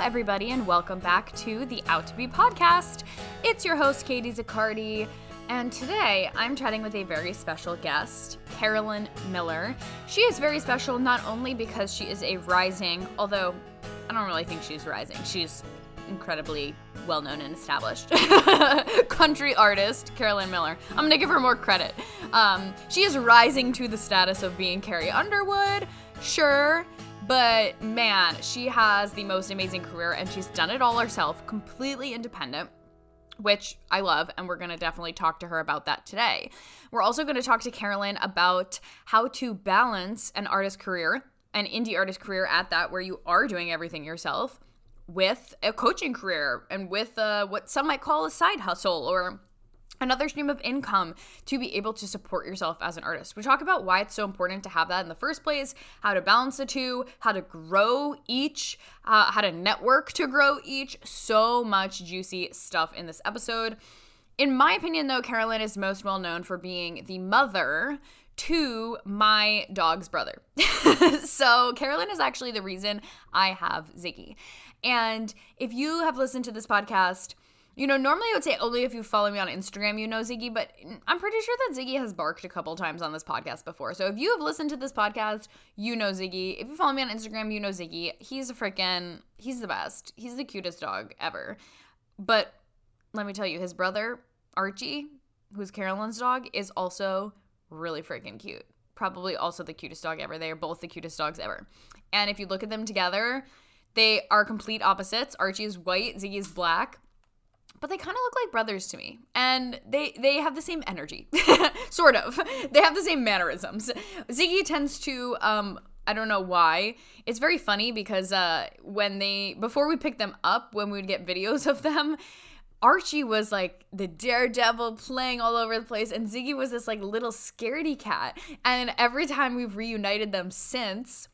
everybody, and welcome back to the Out to Be podcast. It's your host, Katie Zaccardi, and today I'm chatting with a very special guest, Carolyn Miller. She is very special not only because she is a rising, although I don't really think she's rising, she's incredibly well known and established country artist, Carolyn Miller. I'm gonna give her more credit. Um, she is rising to the status of being Carrie Underwood, sure. But man, she has the most amazing career and she's done it all herself, completely independent which I love, and we're gonna definitely talk to her about that today. We're also gonna talk to Carolyn about how to balance an artist career, an indie artist career at that, where you are doing everything yourself, with a coaching career and with uh, what some might call a side hustle or another stream of income to be able to support yourself as an artist. We talk about why it's so important to have that in the first place, how to balance the two, how to grow each, uh, how to network to grow each. So much juicy stuff in this episode. In my opinion, though, Carolyn is most well known for being the mother to my dog's brother. so, Carolyn is actually the reason I have Ziggy. And if you have listened to this podcast, you know, normally I would say only if you follow me on Instagram, you know Ziggy, but I'm pretty sure that Ziggy has barked a couple times on this podcast before. So if you have listened to this podcast, you know Ziggy. If you follow me on Instagram, you know Ziggy. He's a freaking, he's the best. He's the cutest dog ever. But let me tell you, his brother, Archie, who's Carolyn's dog, is also really freaking cute. Probably also the cutest dog ever. They are both the cutest dogs ever. And if you look at them together, they are complete opposites. Archie is white, Ziggy is black but they kind of look like brothers to me and they they have the same energy sort of they have the same mannerisms ziggy tends to um I don't know why. It's very funny because uh, when they before we picked them up, when we would get videos of them, Archie was like the daredevil playing all over the place, and Ziggy was this like little scaredy cat. And every time we've reunited them since,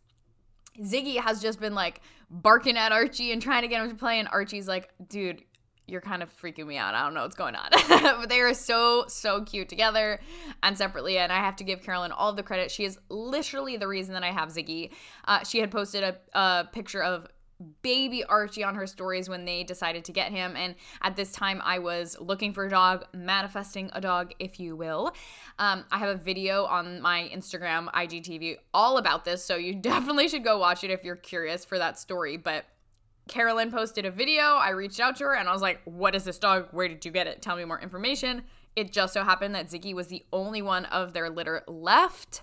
Ziggy has just been like barking at Archie and trying to get him to play, and Archie's like, dude, you're kind of freaking me out. I don't know what's going on. but they are so, so cute together and separately. And I have to give Carolyn all the credit. She is literally the reason that I have Ziggy. Uh, she had posted a, a picture of baby Archie on her stories when they decided to get him. And at this time, I was looking for a dog, manifesting a dog, if you will. Um, I have a video on my Instagram, IGTV, all about this. So you definitely should go watch it if you're curious for that story. But Carolyn posted a video. I reached out to her and I was like, What is this dog? Where did you get it? Tell me more information. It just so happened that Ziggy was the only one of their litter left.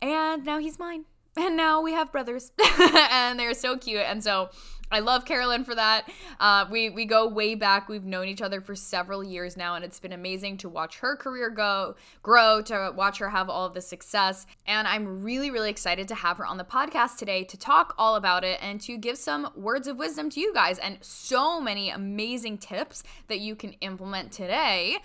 And now he's mine. And now we have brothers. and they're so cute. And so I love Carolyn for that. Uh, we we go way back. We've known each other for several years now, and it's been amazing to watch her career go grow, to watch her have all of the success. And I'm really really excited to have her on the podcast today to talk all about it and to give some words of wisdom to you guys and so many amazing tips that you can implement today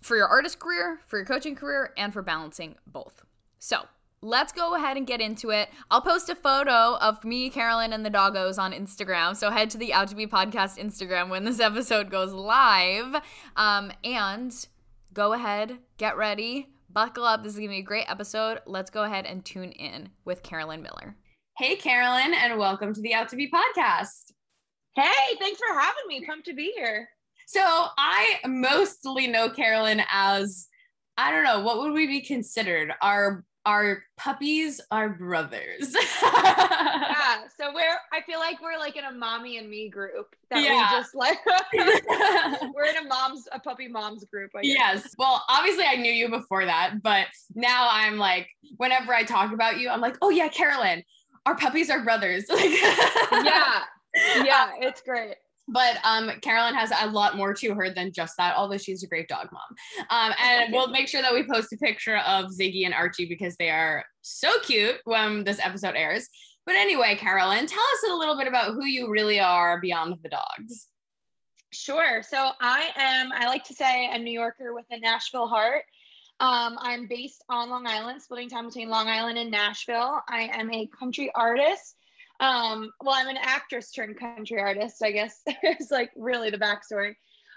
for your artist career, for your coaching career, and for balancing both. So let's go ahead and get into it. I'll post a photo of me, Carolyn, and the doggos on Instagram. So head to the Out to Be podcast Instagram when this episode goes live. Um, and go ahead, get ready, buckle up. This is going to be a great episode. Let's go ahead and tune in with Carolyn Miller. Hey, Carolyn, and welcome to the Out to Be podcast. Hey, thanks for having me. Pumped to be here. So I mostly know Carolyn as I don't know, what would we be considered? Our our puppies are brothers. yeah. So we're I feel like we're like in a mommy and me group that yeah. we just like we're in a mom's a puppy mom's group. Yes. Well, obviously I knew you before that, but now I'm like whenever I talk about you, I'm like, oh yeah, Carolyn, our puppies are brothers. yeah. Yeah, it's great but um, Carolyn has a lot more to her than just that, although she's a great dog mom. Um, and we'll make sure that we post a picture of Ziggy and Archie because they are so cute when this episode airs. But anyway, Carolyn, tell us a little bit about who you really are beyond the dogs. Sure. So I am, I like to say, a New Yorker with a Nashville heart. Um, I'm based on Long Island, splitting time between Long Island and Nashville. I am a country artist um, well, I'm an actress turned country artist, I guess. it's like really the backstory.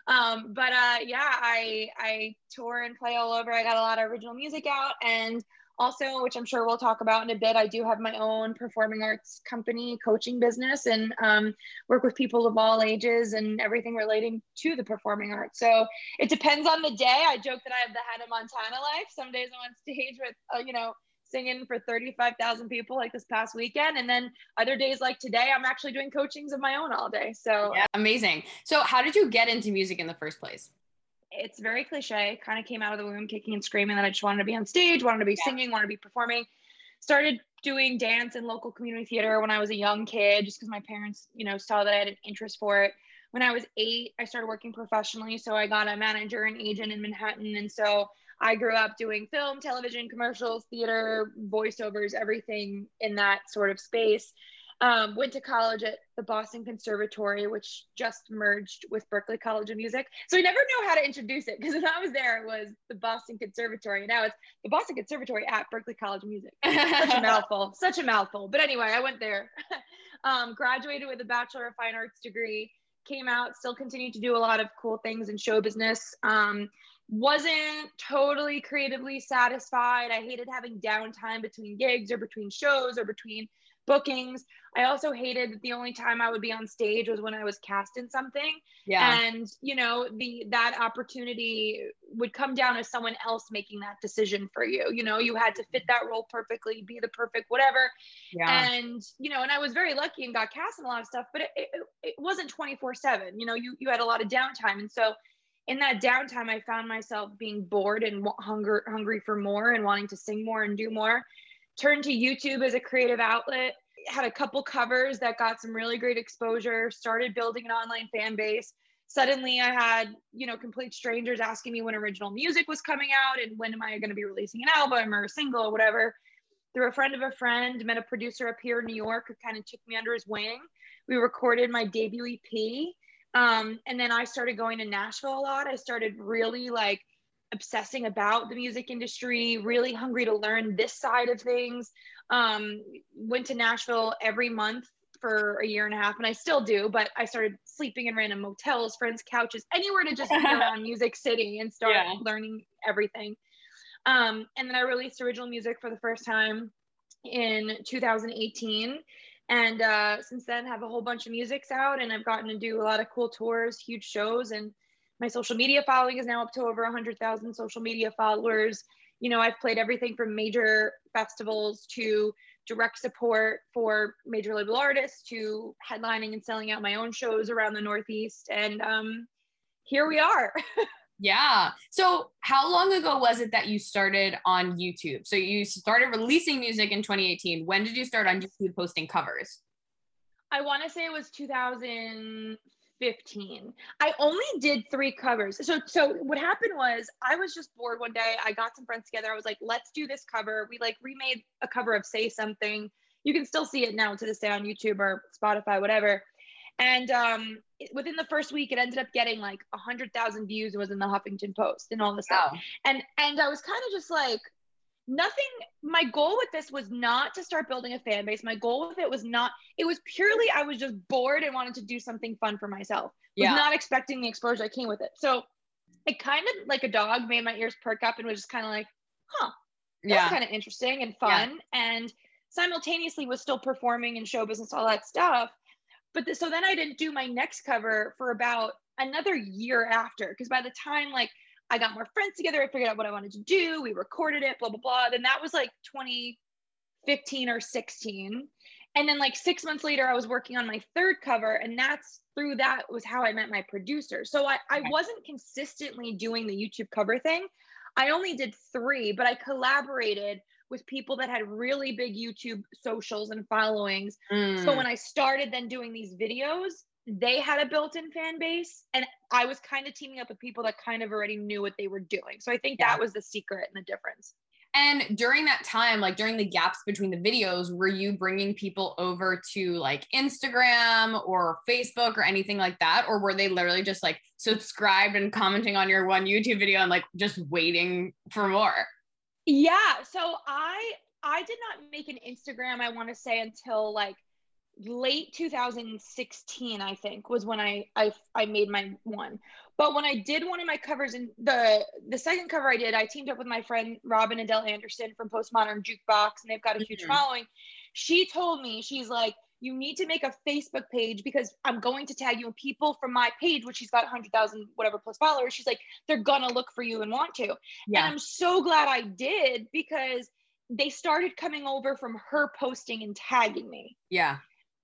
Um, but uh, yeah, I I tour and play all over. I got a lot of original music out, and also, which I'm sure we'll talk about in a bit, I do have my own performing arts company, coaching business, and um, work with people of all ages and everything relating to the performing arts. So it depends on the day. I joke that I have the Hannah Montana life. Some days I'm on stage with, uh, you know, singing for 35,000 people like this past weekend. And then other days like today, I'm actually doing coachings of my own all day. So yeah, amazing. So how did you get into music in the first place? it's very cliche. Kind of came out of the womb kicking and screaming that I just wanted to be on stage, wanted to be yeah. singing, wanted to be performing. Started doing dance in local community theater when I was a young kid, just because my parents, you know, saw that I had an interest for it. When I was eight, I started working professionally. So I got a manager and agent in Manhattan. And so I grew up doing film, television, commercials, theater, voiceovers, everything in that sort of space. Um, went to college at the Boston Conservatory, which just merged with Berklee College of Music. So I never know how to introduce it because when I was there, it was the Boston Conservatory. Now it's the Boston Conservatory at Berklee College of Music. Such a mouthful, such a mouthful. But anyway, I went there, um, graduated with a Bachelor of Fine Arts degree, came out, still continued to do a lot of cool things in show business. Um, wasn't totally creatively satisfied. I hated having downtime between gigs or between shows or between bookings. I also hated that the only time I would be on stage was when I was cast in something. Yeah. And you know, the that opportunity would come down to someone else making that decision for you. You know, you had to fit that role perfectly, be the perfect whatever. Yeah. And you know, and I was very lucky and got cast in a lot of stuff, but it, it, it wasn't 24/7. You know, you you had a lot of downtime. And so in that downtime I found myself being bored and hunger hungry for more and wanting to sing more and do more turned to YouTube as a creative outlet, had a couple covers that got some really great exposure, started building an online fan base. Suddenly I had, you know, complete strangers asking me when original music was coming out and when am I going to be releasing an album or a single or whatever. Through a friend of a friend, met a producer up here in New York who kind of took me under his wing. We recorded my debut EP. Um, and then I started going to Nashville a lot. I started really like obsessing about the music industry, really hungry to learn this side of things. Um, went to Nashville every month for a year and a half, and I still do, but I started sleeping in random motels, friends' couches, anywhere to just be around Music City and start yeah. learning everything. Um, and then I released original music for the first time in 2018 and uh, since then have a whole bunch of musics out and i've gotten to do a lot of cool tours huge shows and my social media following is now up to over 100,000 social media followers. You know, I've played everything from major festivals to direct support for major label artists to headlining and selling out my own shows around the Northeast. And um, here we are. yeah. So, how long ago was it that you started on YouTube? So, you started releasing music in 2018. When did you start on YouTube posting covers? I want to say it was 2015. I only did three covers. So so what happened was I was just bored one day. I got some friends together. I was like, let's do this cover. We like remade a cover of Say Something. You can still see it now to this day on YouTube or Spotify, whatever. And um, within the first week, it ended up getting like a hundred thousand views. It was in the Huffington Post and all this stuff. And and I was kind of just like, nothing my goal with this was not to start building a fan base my goal with it was not it was purely i was just bored and wanted to do something fun for myself yeah. was not expecting the exposure that came with it so it kind of like a dog made my ears perk up and was just kind of like huh that's yeah. kind of interesting and fun yeah. and simultaneously was still performing in show business all that stuff but the, so then i didn't do my next cover for about another year after because by the time like I got more friends together. I figured out what I wanted to do. We recorded it, blah, blah, blah. Then that was like 2015 or 16. And then like six months later, I was working on my third cover. And that's through that was how I met my producer. So I, I wasn't consistently doing the YouTube cover thing. I only did three, but I collaborated with people that had really big YouTube socials and followings. Mm. So when I started then doing these videos, they had a built-in fan base and i was kind of teaming up with people that kind of already knew what they were doing so i think yeah. that was the secret and the difference and during that time like during the gaps between the videos were you bringing people over to like instagram or facebook or anything like that or were they literally just like subscribed and commenting on your one youtube video and like just waiting for more yeah so i i did not make an instagram i want to say until like late 2016 i think was when I, I i made my one But when I did one of my covers and the the second cover I did, I teamed up with my friend Robyn Adele Anderson from Postmodern Jukebox, and they've got a huge mm-hmm. following. She told me, she's like, you need to make a Facebook page because I'm going to tag you and people from my page, which she's got 100,000 whatever plus followers. She's like, they're gonna look for you and want to. Yeah. And I'm so glad I did because they started coming over from her posting and tagging me. Yeah.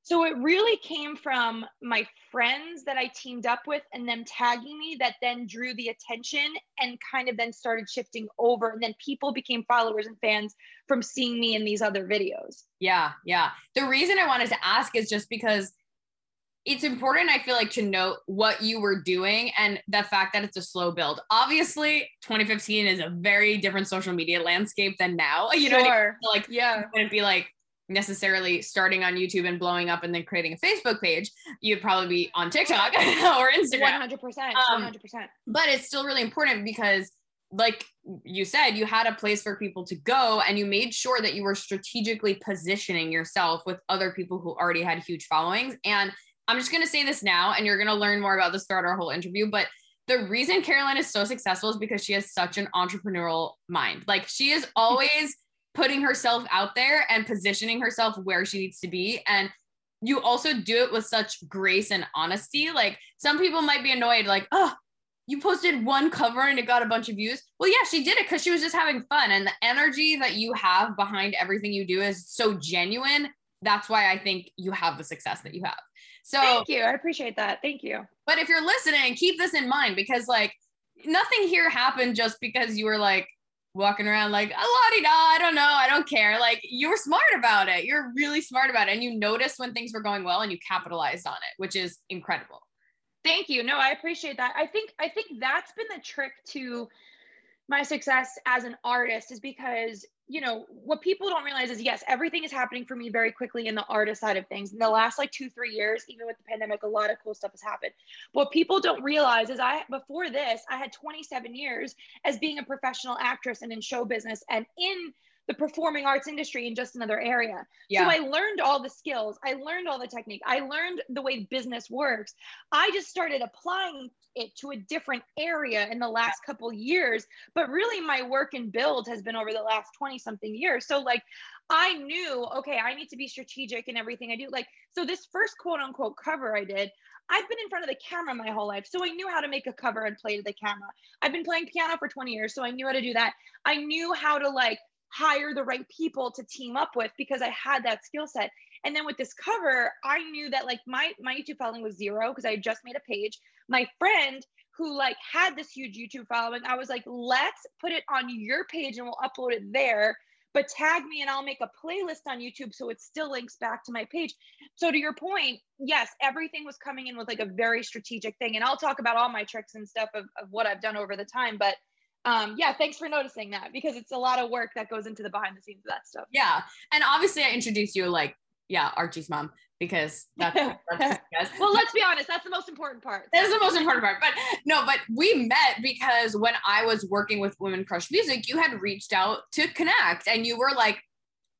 So it really came from my friends that I teamed up with and them tagging me that then drew the attention and kind of then started shifting over. And then people became followers and fans from seeing me in these other videos. Yeah. Yeah. The reason I wanted to ask is just because it's important, I feel like, to note what you were doing and the fact that it's a slow build. Obviously, 2015 is a very different social media landscape than now. You know, sure. like, yeah, wouldn't be like, necessarily starting on YouTube and blowing up and then creating a Facebook page, you'd probably be on TikTok or Instagram. 100%. 100%. Um, but it's still really important because, like you said, you had a place for people to go and you made sure that you were strategically positioning yourself with other people who already had huge followings. And I'm just going to say this now, and you're going to learn more about this throughout our whole interview. But the reason Carolyn is so successful is because she has such an entrepreneurial mind. Like she is always putting herself out there and positioning herself where she needs to be. And you also do it with such grace and honesty. Like some people might be annoyed, like, oh, you posted one cover and it got a bunch of views. Well, yeah, she did it because she was just having fun. And the energy that you have behind everything you do is so genuine. That's why I think you have the success that you have. So thank you. I appreciate that. Thank you. But if you're listening, keep this in mind because like nothing here happened just because you were like, walking around like oh, a la di da, I don't know, I don't care. Like you were smart about it. You're really smart about it. And you noticed when things were going well and you capitalized on it, which is incredible. Thank you. No, I appreciate that. I think I think that's been the trick to my success as an artist is because you know what people don't realize is yes everything is happening for me very quickly in the artist side of things. In the last like two three years even with the pandemic a lot of cool stuff has happened. What people don't realize is i before this i had 27 years as being a professional actress and in show business and in the performing arts industry in just another area. Yeah. So I learned all the skills. I learned all the technique. I learned the way business works. I just started applying it to a different area in the last couple years, but really my work and build has been over the last 20 something years. So like I knew, okay, I need to be strategic in everything I do. Like so this first quote unquote cover I did, I've been in front of the camera my whole life. So I knew how to make a cover and play to the camera. I've been playing piano for 20 years, so I knew how to do that. I knew how to like hire the right people to team up with because I had that skill set. And then with this cover, I knew that like my my YouTube following was zero because I just made a page. My friend who like had this huge YouTube following, I was like, let's put it on your page and we'll upload it there. But tag me and I'll make a playlist on YouTube so it still links back to my page. So to your point, yes, everything was coming in with like a very strategic thing. And I'll talk about all my tricks and stuff of, of what I've done over the time. But um, yeah, thanks for noticing that because it's a lot of work that goes into the behind the scenes of that stuff. Yeah. And obviously I introduced you like, yeah, Archie's mom because that's, that's well, let's be honest, that's the most important part. That's the most important part. But no, but we met because when I was working with Women Crush Music, you had reached out to connect and you were like,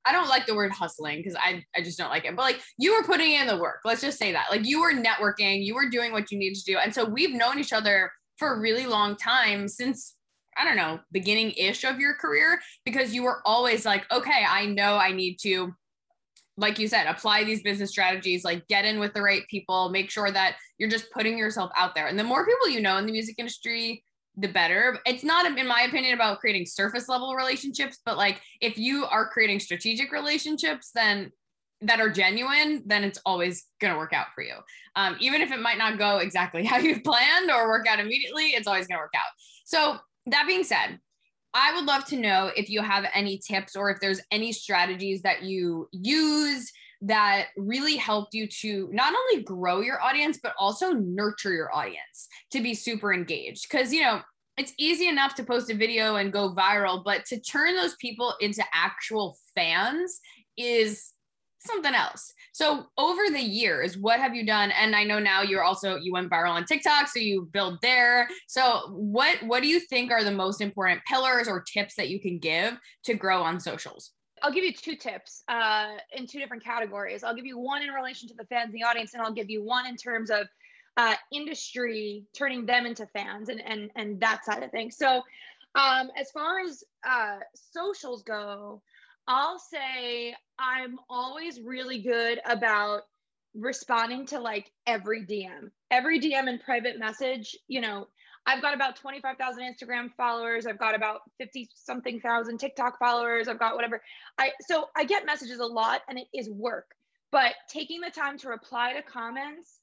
I don't like the word hustling because I, I just don't like it. But like you were putting in the work. Let's just say that. Like you were networking, you were doing what you needed to do. And so we've known each other for a really long time since I don't know, beginning ish of your career because you were always like, okay, I know I need to, like you said, apply these business strategies, like get in with the right people, make sure that you're just putting yourself out there. And the more people you know in the music industry, the better. It's not, in my opinion, about creating surface level relationships, but like if you are creating strategic relationships, then that are genuine, then it's always going to work out for you. Um, even if it might not go exactly how you've planned or work out immediately, it's always going to work out. So that being said, I would love to know if you have any tips or if there's any strategies that you use that really helped you to not only grow your audience, but also nurture your audience to be super engaged. Because, you know, it's easy enough to post a video and go viral, but to turn those people into actual fans is something else. So over the years, what have you done? And I know now you're also you went viral on TikTok, so you build there. So what what do you think are the most important pillars or tips that you can give to grow on socials? I'll give you two tips uh, in two different categories. I'll give you one in relation to the fans the audience, and I'll give you one in terms of uh, industry turning them into fans and and and that side of things so um as far as uh socials go i'll say i'm always really good about responding to like every dm every dm and private message you know I've got about 25,000 Instagram followers. I've got about 50 something thousand TikTok followers. I've got whatever. I so I get messages a lot and it is work. But taking the time to reply to comments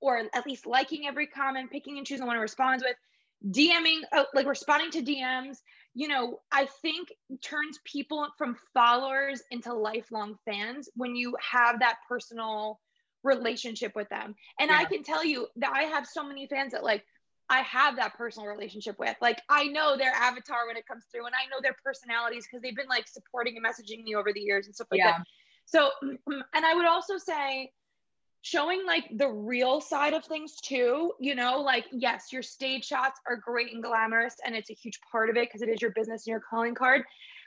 or at least liking every comment, picking and choosing one to respond with, DMing, oh, like responding to DMs, you know, I think turns people from followers into lifelong fans when you have that personal relationship with them. And yeah. I can tell you that I have so many fans that like I have that personal relationship with. Like I know their avatar when it comes through and I know their personalities because they've been like supporting and messaging me over the years and stuff like yeah. that. So mm, mm, and I would also say showing like the real side of things too, you know, like yes, your stage shots are great and glamorous and it's a huge part of it because it is your business and your calling card.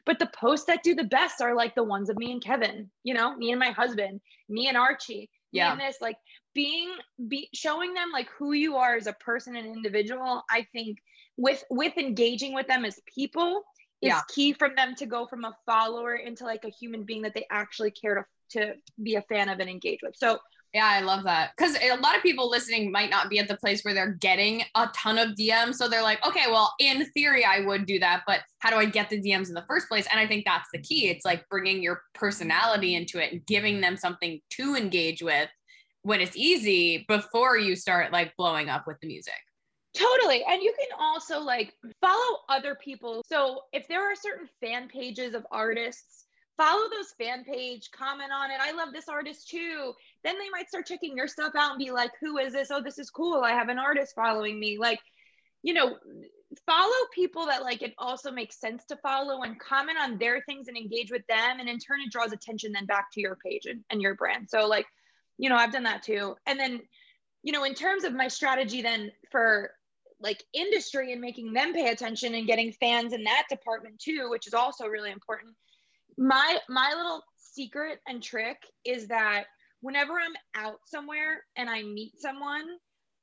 But the posts that do the best are like the ones of me and Kevin, you know, me and my husband, me and Archie. Yeah. And this like being be showing them like who you are as a person and individual i think with with engaging with them as people is yeah. key from them to go from a follower into like a human being that they actually care to to be a fan of and engage with so yeah, I love that. Because a lot of people listening might not be at the place where they're getting a ton of DMs. So they're like, okay, well, in theory, I would do that. But how do I get the DMs in the first place? And I think that's the key. It's like bringing your personality into it and giving them something to engage with when it's easy before you start like blowing up with the music. Totally. And you can also like follow other people. So if there are certain fan pages of artists, follow those fan page, comment on it. I love this artist too. Then they might start checking your stuff out and be like, who is this? Oh, this is cool. I have an artist following me. Like, you know, follow people that like it also makes sense to follow and comment on their things and engage with them. And in turn, it draws attention then back to your page and, and your brand. So like you know, I've done that too. And then, you know, in terms of my strategy then for like industry and making them pay attention and getting fans in that department too, which is also really important. My my little secret and trick is that whenever I'm out somewhere and I meet someone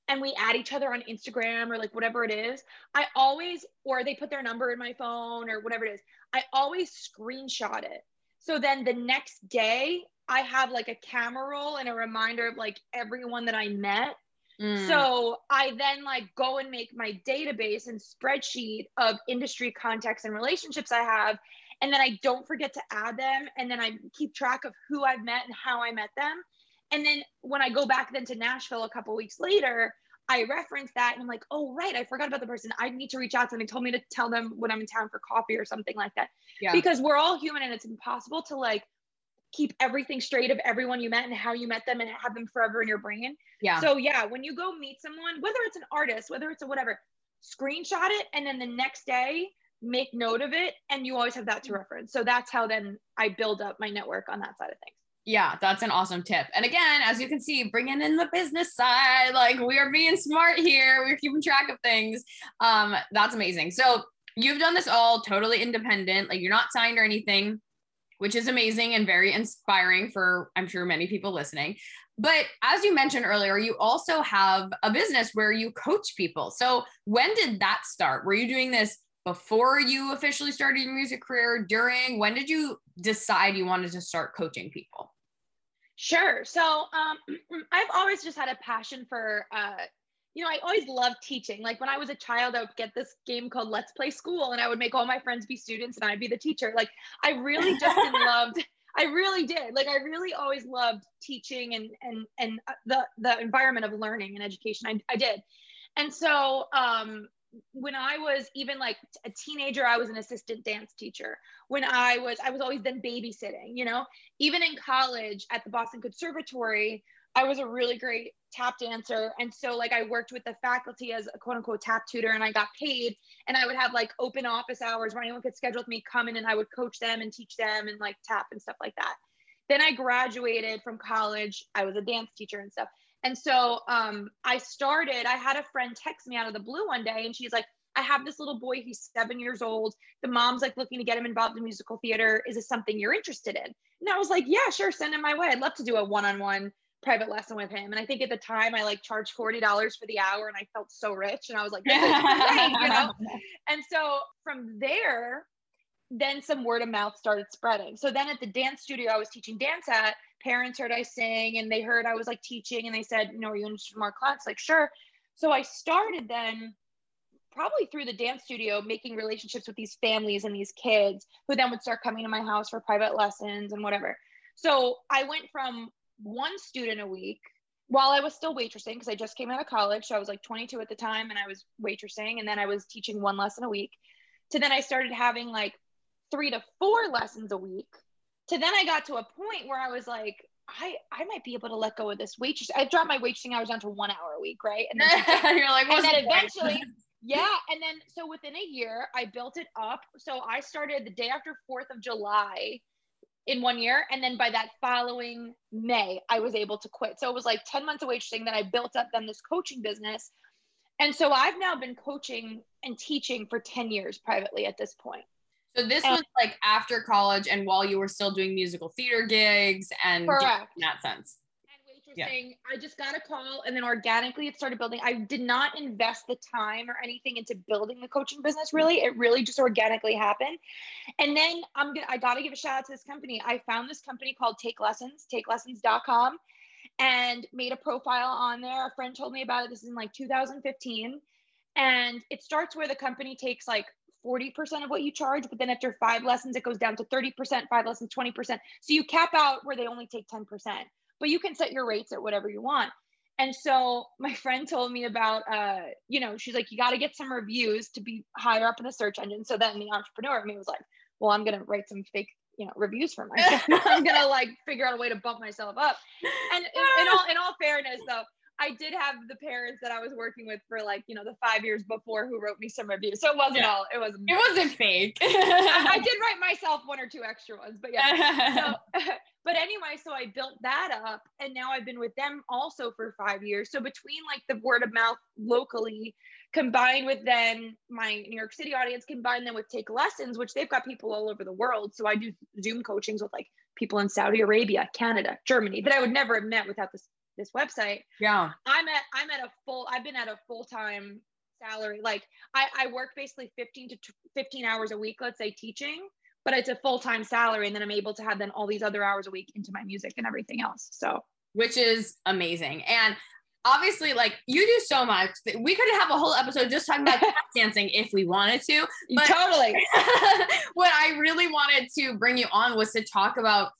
and we add each other on Instagram or like whatever it is, I always, or they put their number in my phone or whatever it is, I always screenshot it. So then the next day I have like a camera roll and a reminder of like everyone that I met. Mm. So I then like go and make my database and spreadsheet of industry contacts and relationships I have. And then I don't forget to add them. And then I keep track of who I've met and how I met them. And then when I go back then to Nashville a couple weeks later, I reference that and I'm like, oh, right, I forgot about the person. I need to reach out to them. They told me to tell them when I'm in town for coffee or something like that. Yeah. Because we're all human and it's impossible to like keep everything straight of everyone you met and how you met them and have them forever in your brain. Yeah. So yeah, when you go meet someone, whether it's an artist, whether it's a whatever, screenshot it and then the next day make note of it and you always have that to reference. So that's how then I build up my network on that side of things. Yeah, that's an awesome tip. And again, as you can see, bringing in the business side, like we are being smart here. We're keeping track of things. Um, that's amazing. So you've done this all totally independent, like you're not signed or anything which is amazing and very inspiring for, I'm sure, many people listening. But as you mentioned earlier, you also have a business where you coach people. So when did that start? Were you doing this before you officially started your music career? During? When did you decide you wanted to start coaching people? Sure. So um, I've always just had a passion for uh, you know, I always loved teaching. Like when I was a child, I would get this game called Let's Play School, and I would make all my friends be students, and I'd be the teacher. Like I really just loved. I really did. Like I really always loved teaching and and and uh, the the environment of learning and education. I I did, and so um, when I was even like a teenager, I was an assistant dance teacher. When I was, I was always then babysitting, you know, even in college at the Boston Conservatory, I was a really great tap dancer. And so like I worked with the faculty as a quote unquote tap tutor and I got paid and I would have like open office hours where anyone could schedule with me come in and I would coach them and teach them and like tap and stuff like that. Then I graduated from college. I was a dance teacher and stuff. And so um, I started, I had a friend text me out of the blue one day and she's like, I have this little boy, he's seven years old. The mom's like looking to get him involved in musical theater. Is this something you're interested in? And I was like, yeah, sure, send him my way. I'd love to do a one on one private lesson with him. And I think at the time I like charged $40 for the hour and I felt so rich. And I was like, this is great, you know? And so from there, then some word of mouth started spreading. So then at the dance studio I was teaching dance at, parents heard I sing and they heard I was like teaching and they said, you know, are you interested in more class? Like, sure. So I started then probably through the dance studio making relationships with these families and these kids who then would start coming to my house for private lessons and whatever. So I went from one student a week while I was still waitressing because I just came out of college. So I was like 22 at the time and I was waitressing and then I was teaching one lesson a week to then I started having like three to four lessons a week to then I got to a point where I was like, I, I might be able to let go of this waitress. I dropped my waitressing hours down to one hour a week, right? And then you're like, and then eventually, yeah. And then so within a year, I built it up. So I started the day after Fourth of July in one year, and then by that following May, I was able to quit. So it was like ten months of waitressing. Then I built up then this coaching business, and so I've now been coaching and teaching for ten years privately at this point. So this was like after college and while you were still doing musical theater gigs and correct. in that sense. And waitressing, yeah. I just got a call and then organically it started building. I did not invest the time or anything into building the coaching business really. It really just organically happened. And then I'm gonna I gotta give a shout out to this company. I found this company called Take Lessons, takelessons.com, and made a profile on there. A friend told me about it. This is in like 2015. And it starts where the company takes like 40% of what you charge, but then after five lessons, it goes down to 30%, five lessons, 20%. So you cap out where they only take 10%, but you can set your rates at whatever you want. And so my friend told me about, uh, you know, she's like, you got to get some reviews to be higher up in the search engine. So then the entrepreneur of me was like, well, I'm going to write some fake, you know, reviews for myself. I'm going to like figure out a way to bump myself up. And in, in all, in all fairness though, I did have the parents that I was working with for like, you know, the five years before who wrote me some reviews. So it wasn't yeah. all, it wasn't. It wasn't fake. I, I, did write myself one or two extra ones, but yeah. So, but anyway, so I built that up and now I've been with them also for five years. So between like the word of mouth locally combined with then my New York City audience, combined them with take lessons, which they've got people all over the world. So I do Zoom coachings with like people in Saudi Arabia, Canada, Germany that I would never have met without this this website. Yeah. I'm at I'm at a full I've been at a full-time salary. Like I, I work basically 15 to 15 hours a week, let's say teaching, but it's a full-time salary. And then I'm able to have then all these other hours a week into my music and everything else. So which is amazing. And obviously like you do so much we could have a whole episode just talking about dancing if we wanted to but totally what i really wanted to bring you on was to talk about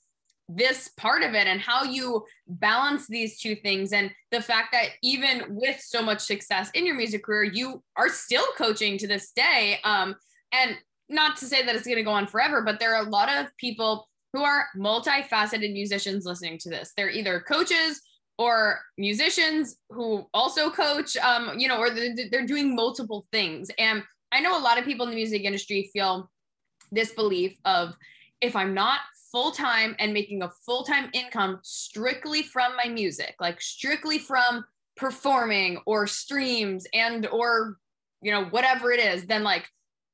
this part of it and how you balance these two things and the fact that even with so much success in your music career you are still coaching to this day. Um and not to say that it's going to go on forever but there are a lot of people who are multifaceted musicians listening to this. They're either coaches or musicians who also coach um you know or they're doing multiple things. And i know a lot of people in the music industry feel this belief of if i'm not full time and making a full time income strictly from my music, like strictly from performing or streams and or you know whatever it is, then like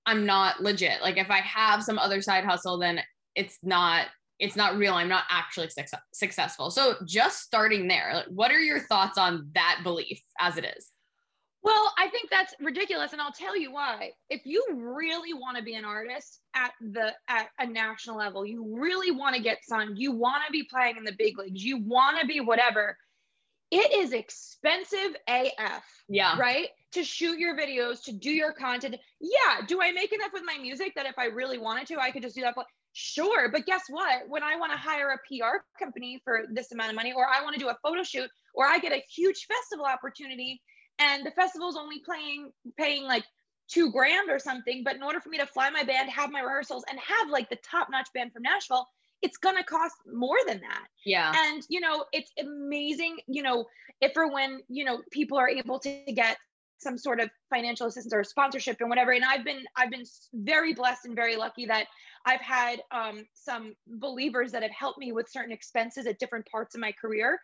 I'm not legit. Like if I have some other side hustle, then it's not it's not real. I'm not actually success- successful. So just starting there, like, what are your thoughts on that belief as it is? Well, I think that's ridiculous, and I'll tell you why. If you really want to be an artist at the at a national level, you really want to get signed, you want to be playing in the big leagues, you want to be whatever. It is expensive AF. Yeah. Right? To shoot your videos, to do your content. Yeah. Do I make enough with my music that if I really wanted to, I could just do that? Sure. But guess what? When I want to hire a PR company for this amount of money, or I want to do a photo shoot, or I get a huge festival opportunity and the festival's only playing paying like two grand or something but in order for me to fly my band have my rehearsals and have like the top notch band from nashville it's gonna cost more than that. Yeah. And you know it's amazing you know if or when you know people are able to get some sort of financial assistance or sponsorship and whatever. And i've been i've been very blessed and very lucky that i've had um, some believers that have helped me with certain expenses at different parts of my career.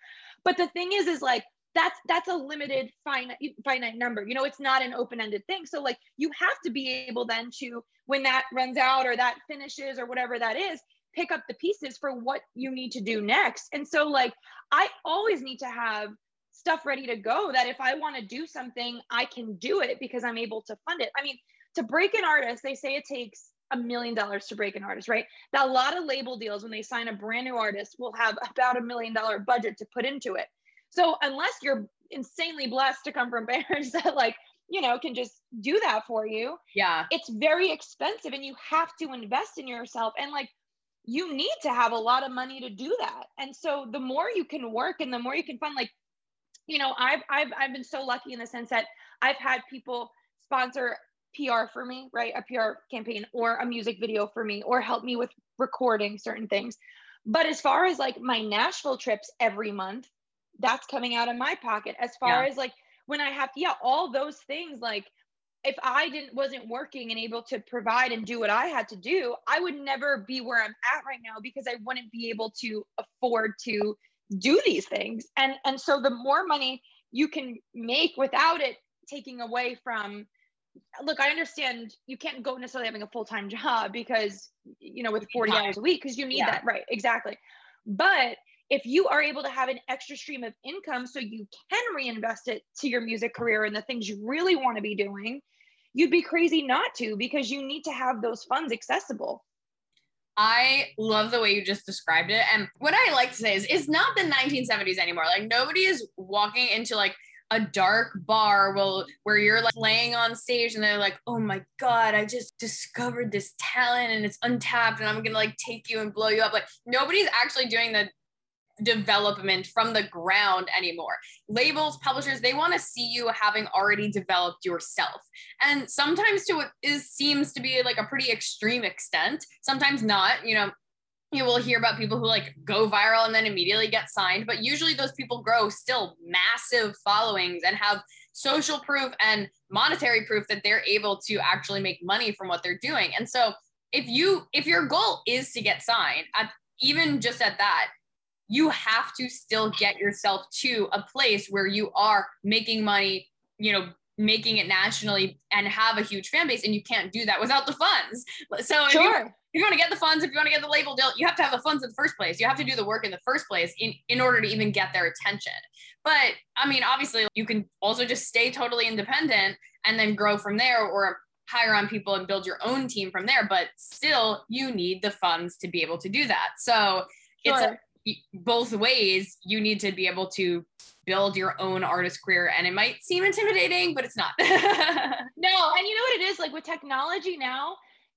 But the thing is is like that's that's a limited finite finite number you know it's not an open-ended thing so like you have to be able then to when that runs out or that finishes or whatever that is pick up the pieces for what you need to do next. And so like I always need to have stuff ready to go that if I want to do something, I can do it because I'm able to fund it. I mean, to break an artist, they say it takes a million dollars to break an artist, right? That a lot of label deals when they sign a brand new artist will have about a million dollar budget to put into it. So unless you're insanely blessed to come from parents that like, you know, can just do that for you, Yeah. it's very expensive and you have to invest in yourself and like you need to have a lot of money to do that. And so the more you can work and the more you can fund like you know, I've I've I've been so lucky in the sense that I've had people sponsor PR for me, right? A PR campaign or a music video for me or help me with recording certain things. But as far as like my Nashville trips every month, that's coming out of my pocket. As far Yeah. as like when I have, yeah, all those things, like if I didn't wasn't working and able to provide and do what I had to do, I would never be where I'm at right now because I wouldn't be able to afford to do these things. And and so the more money you can make without it taking away from look, I understand you can't go necessarily having a full-time job because you know with 40 hours a week because you need Yeah. that right exactly. But if you are able to have an extra stream of income so you can reinvest it to your music career and the things you really want to be doing, you'd be crazy not to because you need to have those funds accessible. I love the way you just described it. And what I like to say is it's not the 1970s anymore. Like nobody is walking into like a dark bar will, where you're like laying on stage and they're like, oh my God, I just discovered this talent and it's untapped and I'm gonna like take you and blow you up. Like nobody's actually doing the development from the ground anymore. Labels, publishers, they want to see you having already developed yourself. And sometimes to what is seems to be like a pretty extreme extent, sometimes not, you know, you will hear about people who like go viral and then immediately get signed, but usually those people grow still massive followings and have social proof and monetary proof that they're able to actually make money from what they're doing. And so if you if your goal is to get signed, at, even just at that, you have to still get yourself to a place where you are making money, you know, making it nationally and have a huge fan base. And you can't do that without the funds. So if you, Sure. if you want to get the funds, if you want to get the label deal, you have to have the funds in the first place. You have to do the work in the first place in, in order to even get their attention. But I mean, obviously, you can also just stay totally independent and then grow from there or hire on people and build your own team from there. But still, you need the funds to be able to do that. So it's a, Sure. Both ways you need to be able to build your own artist career and it might seem intimidating but it's not No, and you know what it is like with technology now,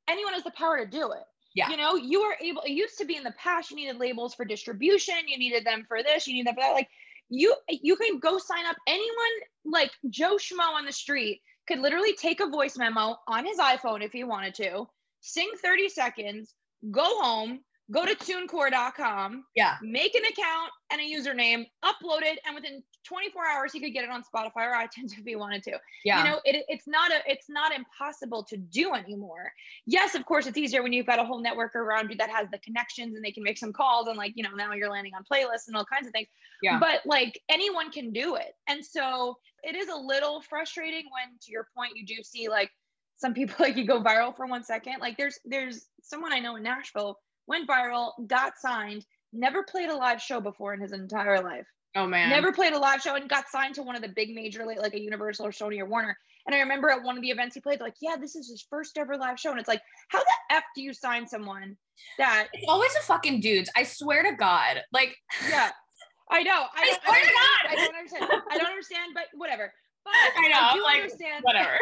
anyone has the power to do it. Yeah. You know, you are able, it used to be in the past, you needed labels for distribution, you needed them for this, you need them for that. Like you you can go sign up anyone like Joe Schmo on the street could literally take a voice memo on his iPhone if he wanted to, sing 30 seconds, go home, go to tunecore.com, yeah make an account and a username, upload it, and within 24 hours he could get it on Spotify or iTunes if he wanted to. yeah You know, it, it's not a it's not impossible to do anymore. Yes, of course, it's easier when you've got a whole network around you that has the connections and they can make some calls and like you know now you're landing on playlists and all kinds of things. Yeah. But like anyone can do it, and so it is a little frustrating when, to your point, you do see like some people like you go viral for one second. Like there's there's someone I know in Nashville went viral, got signed, never played a live show before in his entire life. oh man Never played a live show and got signed to one of the big major, like, like a Universal or Sony or Warner. And I remember at one of the events he played, like, yeah, this is his first ever live show. And it's like, how the F do you sign someone that, it's always the fucking dudes i swear to god like yeah, I know. I, I swear to don't- God. I don't understand. I don't understand, but whatever. But I know, I do like, understand. whatever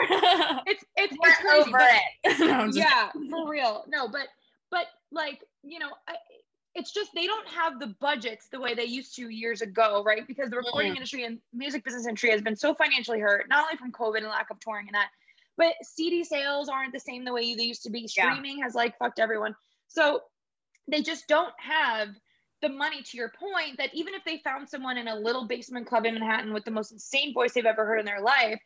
It's, it's, it's we're crazy, over it No, yeah for real no but but like you know I, it's just they don't have the budgets the way they used to years ago right because the recording Mm. industry and music business industry has been so financially hurt not only from covid and lack of touring and that but cd sales aren't the same the way they used to be Yeah. streaming has like fucked everyone so they just don't have the money to your point that even if they found someone in a little basement club in manhattan with the most insane voice they've ever heard in their life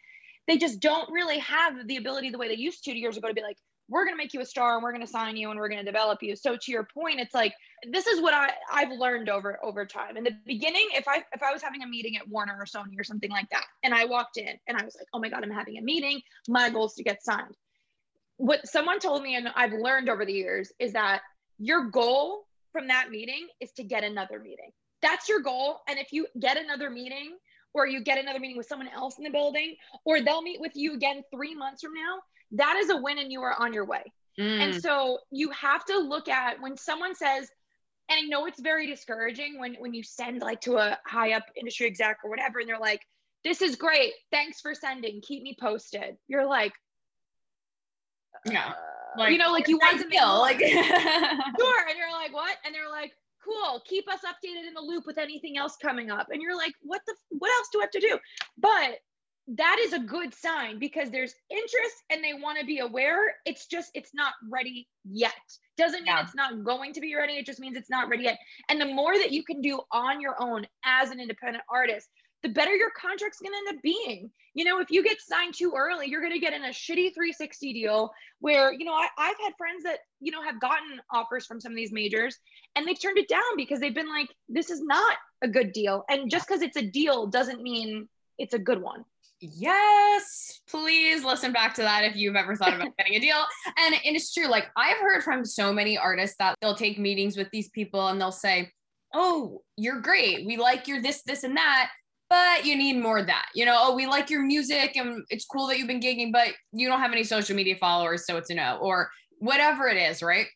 they just don't really have the ability the way they used to years ago to be like we're going to make you a star and we're going to sign you and we're going to develop you so to your point it's like this is what i i've learned over over time in the beginning if i if i was having a meeting at warner or sony or something like that and i walked in and i was like oh my god i'm having a meeting my goal is to get signed what someone told me and i've learned over the years is that your goal from that meeting is to get another meeting. That's your goal. And if you get another meeting or you get another meeting with someone else in the building, or they'll meet with you again three months from now, that is a win and you are on your way. Mm. And so you have to look at when someone says, and I know it's very discouraging when when you send like to a high up industry exec or whatever, and they're like, "This is great, thanks for sending, keep me posted." You're like, yeah, uh, like, you know, like you want to feel like sure, and you're like, "What?" And they're like, "Cool, keep us updated in the loop with anything else coming up." And you're like, "What the? What else do I have to do?" But that is a good sign because there's interest and they want to be aware. It's just, it's not ready yet. Doesn't mean yeah. it's not going to be ready. It just means it's not ready yet. And the more that you can do on your own as an independent artist, the better your contract's going to end up being. You know, if you get signed too early, you're going to get in a shitty 360 deal where, you know, I, I've had friends that, you know, have gotten offers from some of these majors and they've turned it down because they've been like, this is not a good deal. And just because it's a deal doesn't mean it's a good one yes, please listen back to that if you've ever thought about getting a deal. And, and it's true. Like I've heard from so many artists that they'll take meetings with these people and they'll say, Oh, you're great. We like your this, this, and that, but you need more of that. You know, oh, we like your music and it's cool that you've been gigging, but you don't have any social media followers, so it's a no, or whatever it is, right?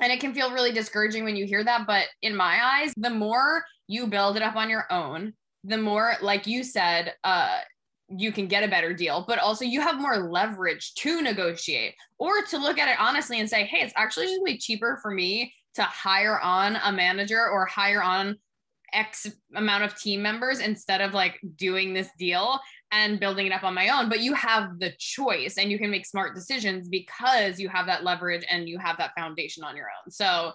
And it can feel really discouraging when you hear that. But in my eyes, the more you build it up on your own, the more, like you said, uh, you can get a better deal, but also you have more leverage to negotiate or to look at it honestly and say, hey, it's actually just be cheaper for me to hire on a manager or hire on X amount of team members instead of like doing this deal and building it up on my own. But you have the choice and you can make smart decisions because you have that leverage and you have that foundation on your own. So,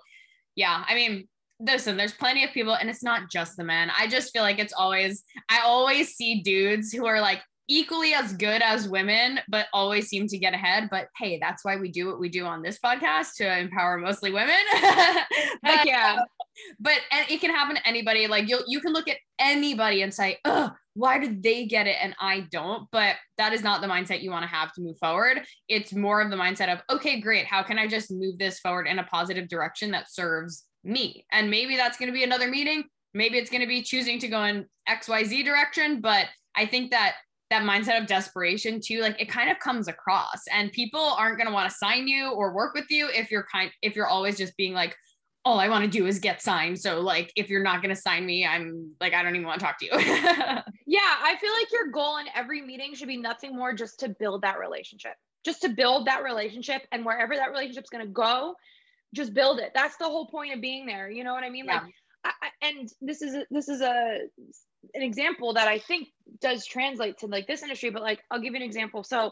yeah, I mean, listen, there's plenty of people, and it's not just the men. I just feel like it's always, I always see dudes who are like equally as good as women, but always seem to get ahead. But hey, that's why we do what we do on this podcast to empower mostly women. but, yeah. Uh, but and it can happen to anybody. Like you, you can look at anybody and say, "Oh, why did they get it and I don't?" But that is not the mindset you want to have to move forward. It's more of the mindset of, "Okay, great. How can I just move this forward in a positive direction that serves me. And maybe that's going to be another meeting. Maybe it's going to be choosing to go in XYZ direction. But I think that that mindset of desperation too, like it kind of comes across and people aren't going to want to sign you or work with you if you're kind, if you're always just being like, all I want to do is get signed. So like if you're not going to sign me, I'm like I don't even want to talk to you. yeah, I feel like your goal in every meeting should be nothing more just to build that relationship. Just to build that relationship and wherever that relationship's going to go, just build it. That's the whole point of being there. You know what I mean? Yeah. Like, I, and this is this is a an example that I think does translate to like this industry. But like, I'll give you an example. So,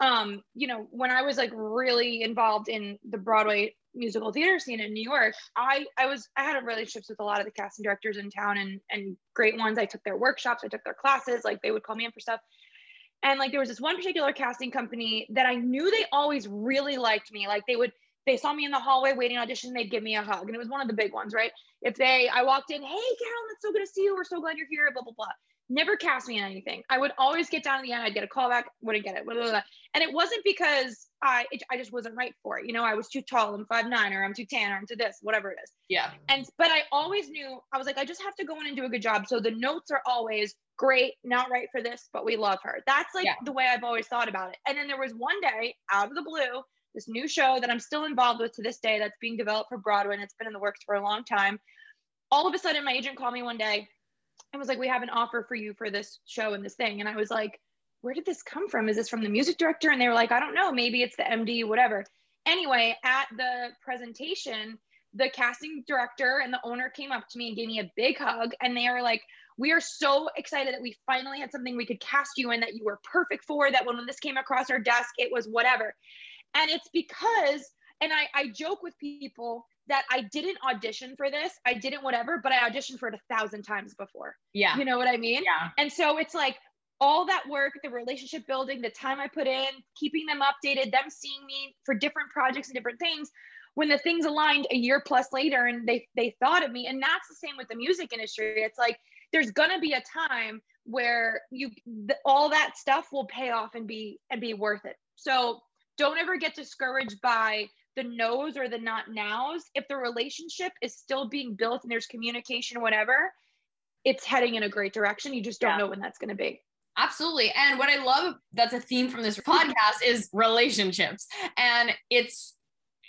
um, you know, when I was like really involved in the Broadway musical theater scene in New York, I I was I had relationships with a lot of the casting directors in town and and great ones. I took their workshops, I took their classes. Like they would call me in for stuff. And like there was this one particular casting company that I knew they always really liked me. Like they would they saw me in the hallway waiting audition, they'd give me a hug. And it was one of the big ones, right? If they, I walked in, hey, Carolyn, it's so good to see you. We're so glad you're here, blah, blah, blah. Never cast me in anything. I would always get down to the end. I'd get a call back, wouldn't get it. Blah, blah, blah. And it wasn't because I, it, I just wasn't right for it. You know, I was too tall. I'm five nine, or I'm too tan, or I'm too this, whatever it is. Yeah. And, but I always knew, I was like, I just have to go in and do a good job. So the notes are always great, not right for this, but we love her. That's like yeah. the way I've always thought about it. And then there was one day out of the blue, this new show that I'm still involved with to this day that's being developed for Broadway and it's been in the works for a long time. All of a sudden, my agent called me one day and was like, We have an offer for you for this show and this thing. And I was like, Where did this come from? Is this from the music director? And they were like, I don't know. Maybe it's the MD, whatever. Anyway, at the presentation, the casting director and the owner came up to me and gave me a big hug. And they were like, we are so excited that we finally had something we could cast you in that you were perfect for that when, when this came across our desk it was whatever and it's because, and I, I joke with people that I didn't audition for this. I didn't whatever, but I auditioned for it a thousand times before. Yeah. You know what I mean? Yeah. And so it's like all that work, the relationship building, the time I put in, keeping them updated, them seeing me for different projects and different things. When the things aligned a year plus later and they they thought of me. And that's the same with the music industry. It's like there's gonna be a time where you the, all that stuff will pay off and be and be worth it. So don't ever get discouraged by the no's or the not nows, if the relationship is still being built and there's communication, whatever, it's heading in a great direction. You just don't yeah. know when that's going to be. Absolutely. And what I love that's a theme from this podcast is relationships. And it's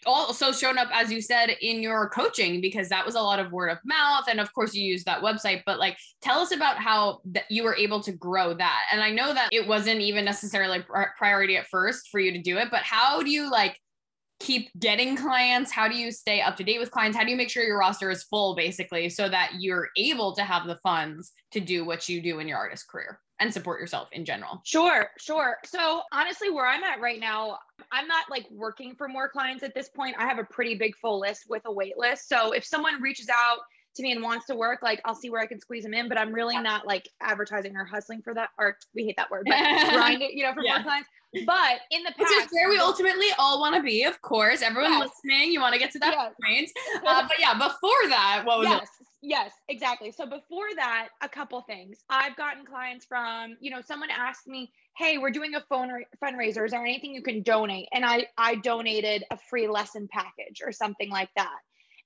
also shown up as you said in your coaching because that was a lot of word of mouth and of course you use that website but like tell us about how that you were able to grow that. And i know that it wasn't even necessarily priority at first for you to do it but how do you like keep getting clients? How do you stay up to date with clients? How do you make sure your roster is full basically so that you're able to have the funds to do what you do in your artist career and support yourself in general. Sure sure. So honestly where i'm at right now i'm not like working for more clients at this point. I have a pretty big full list with a wait list. So if someone reaches out to me and wants to work, like I'll see where I can squeeze them in, but I'm really yeah. not like advertising or hustling for that. Or we hate that word, but grind it, you know, for yeah. more clients. But in the past, which is where we ultimately all want to be, of course. Everyone yes. listening, you want to get to that yes. point. Uh, but yeah, before that, what was yes. it? Yes, exactly. So before that, a couple things. I've gotten clients from, you know, someone asked me, "Hey, we're doing a phone ra- fundraiser. Is there anything you can donate?" And I I donated a free lesson package or something like that.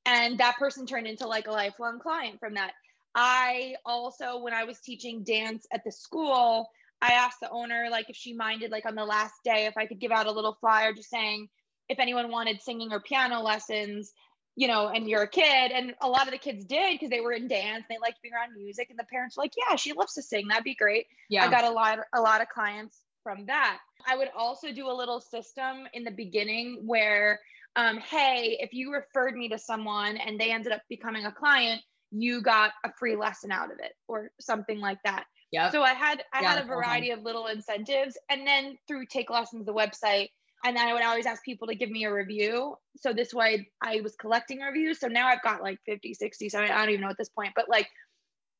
And that person turned into like a lifelong client from that. I also when I was teaching dance at the school, I asked the owner like if she minded like on the last day if I could give out a little flyer just saying if anyone wanted singing or piano lessons, you know, and you're a kid. And a lot of the kids did because they were in dance, they liked being around music, and the parents were like, Yeah, she loves to sing. That'd be great. Yeah. I got a lot a lot of clients from that. I would also do a little system in the beginning where um, hey, if you referred me to someone and they ended up becoming a client, you got a free lesson out of it or something like that. Yeah. So I had I yeah, had a variety of little incentives, and then through Take Lessons, the website, and then I would always ask people to give me a review. So this way I was collecting reviews. So now I've got like 50, 60, so I don't even know at this point, but like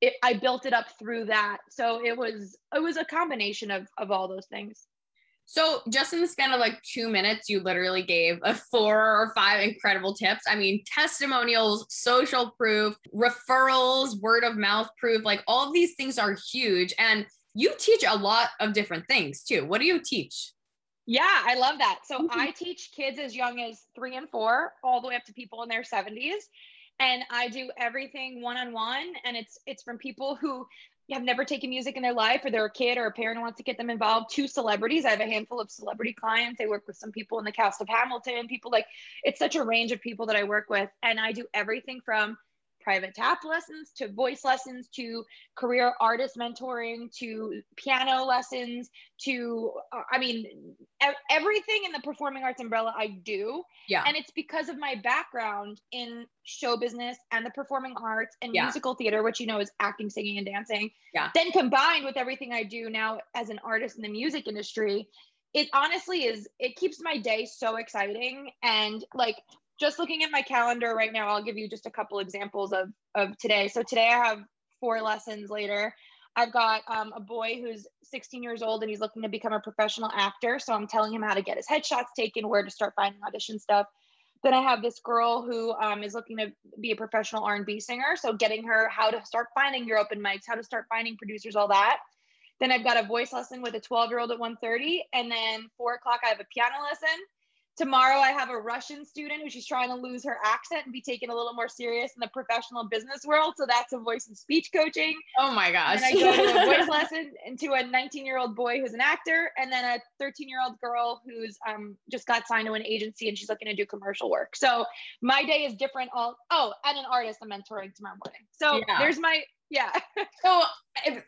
it, I built it up through that. So it was it was a combination of of all those things. So, just in the span of like two minutes, you literally gave a four or five incredible tips. I mean, testimonials, social proof, referrals, word of mouth proof, like all of these things are huge. And you teach a lot of different things too. What do you teach? Yeah, I love that. So, mm-hmm. I teach kids as young as three and four, all the way up to people in their 70s and I do everything one on one and it's it's from people who have never taken music in their life or they're a kid or a parent wants to get them involved to celebrities. I have a handful of celebrity clients. I work with some people in the cast of Hamilton, people like it's such a range of people that I work with. And I do everything from private tap lessons to voice lessons to career artist mentoring to piano lessons to uh, i mean everything in the performing arts umbrella i do. Yeah. And it's because of my background in show business and the performing arts and yeah. musical theater which you know is acting singing and dancing. Yeah. Then combined with everything i do now as an artist in the music industry it honestly is it keeps my day so exciting. And like just looking at my calendar right now, I'll give you just a couple examples of of today. So today I have four lessons later. I've got um, a boy who's 16 years old and he's looking to become a professional actor. So I'm telling him how to get his headshots taken, where to start finding audition stuff. Then I have this girl who um, is looking to be a professional R&B singer. So getting her how to start finding your open mics, how to start finding producers, all that. Then I've got a voice lesson with a 12 year old at 1:30, and then four o'clock I have a piano lesson. Tomorrow, I have a Russian student who she's trying to lose her accent and be taken a little more serious in the professional business world. So that's a voice and speech coaching. Oh my gosh. And I go to a voice lesson into a 19 year old boy who's an actor, and then a 13 year old girl who's um, just got signed to an agency and she's looking to do commercial work. So my day is different. All oh, and an artist I'm mentoring tomorrow morning. So yeah. there's my yeah. so